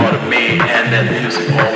Thought of me and that music all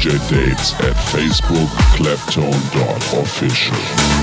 DJ dates at Facebook claptone.official.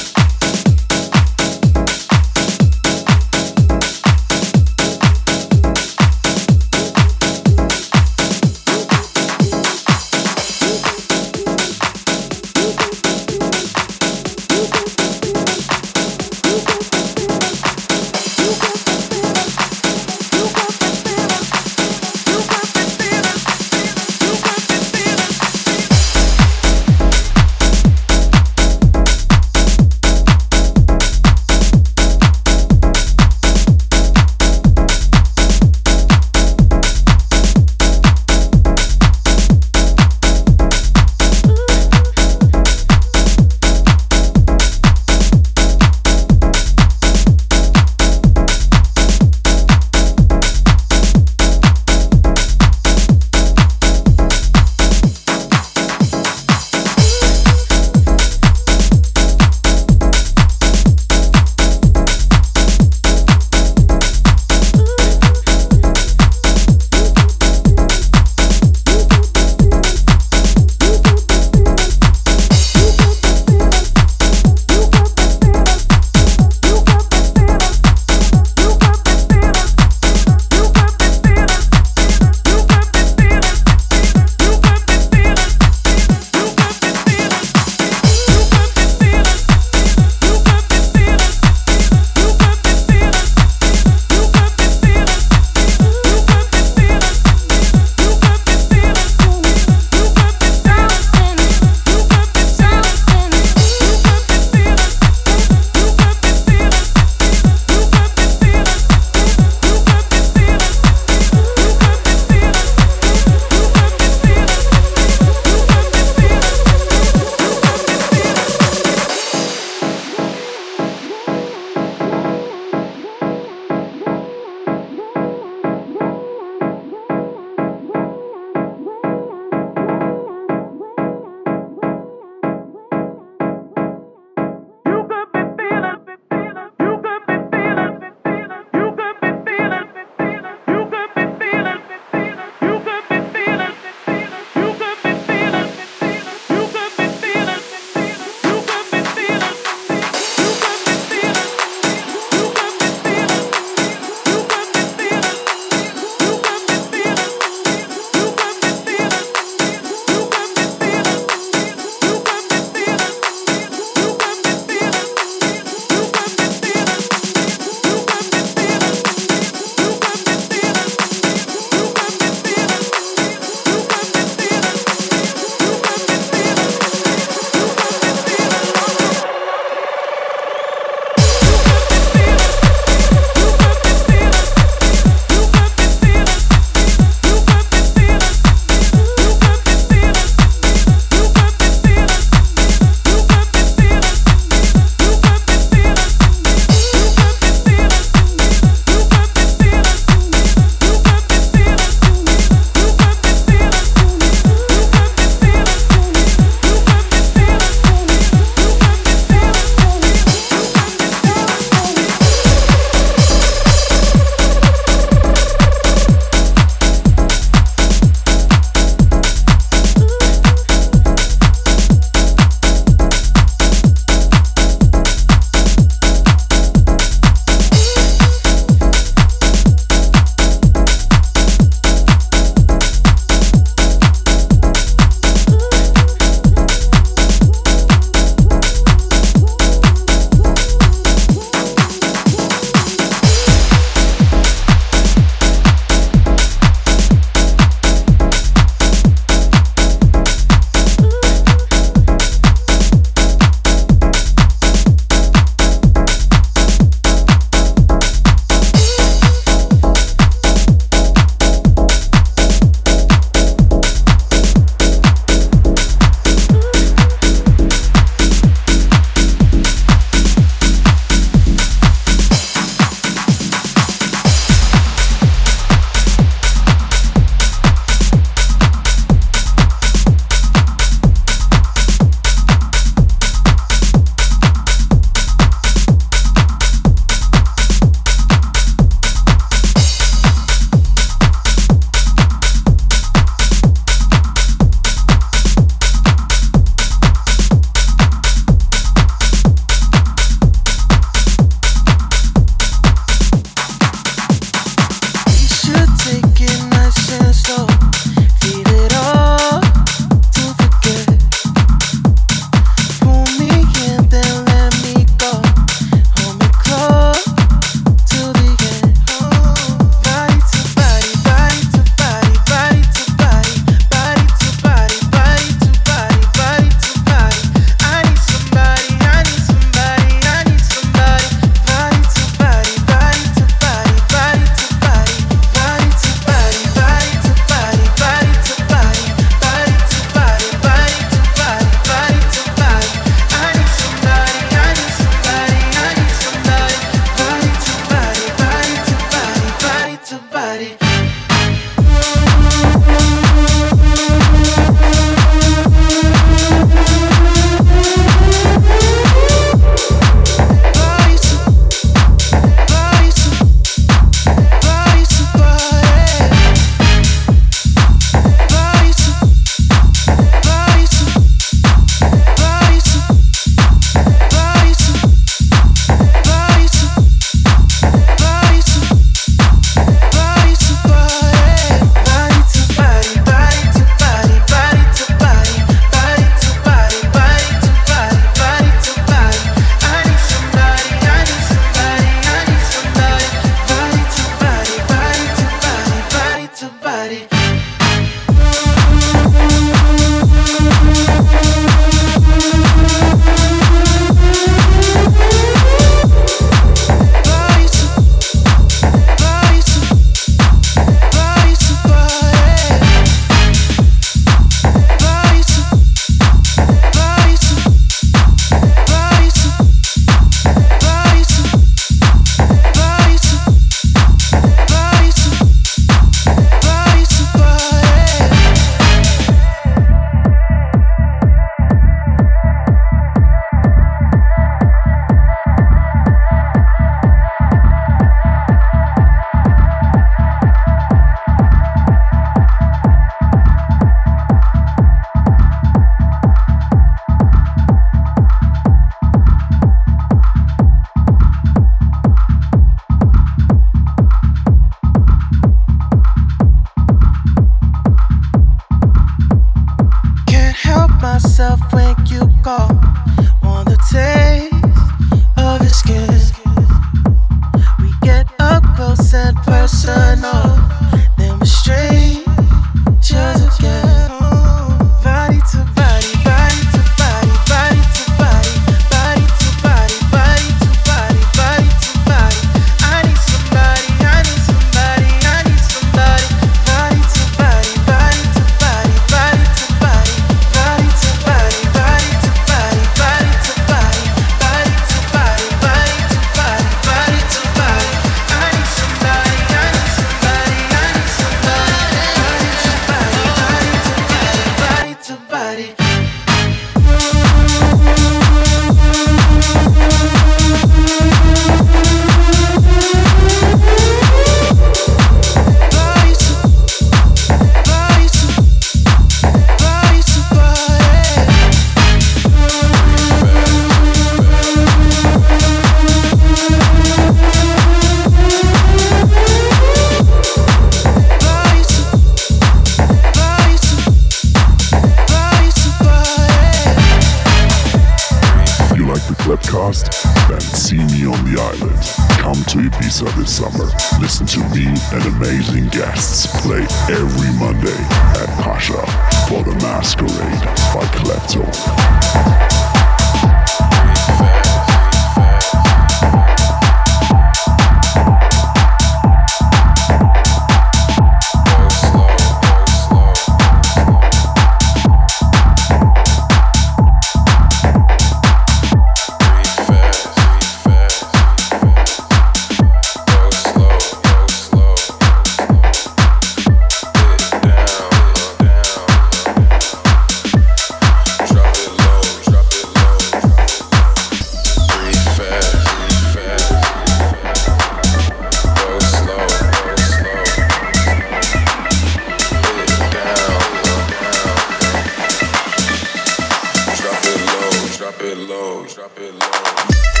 it low, drop it low.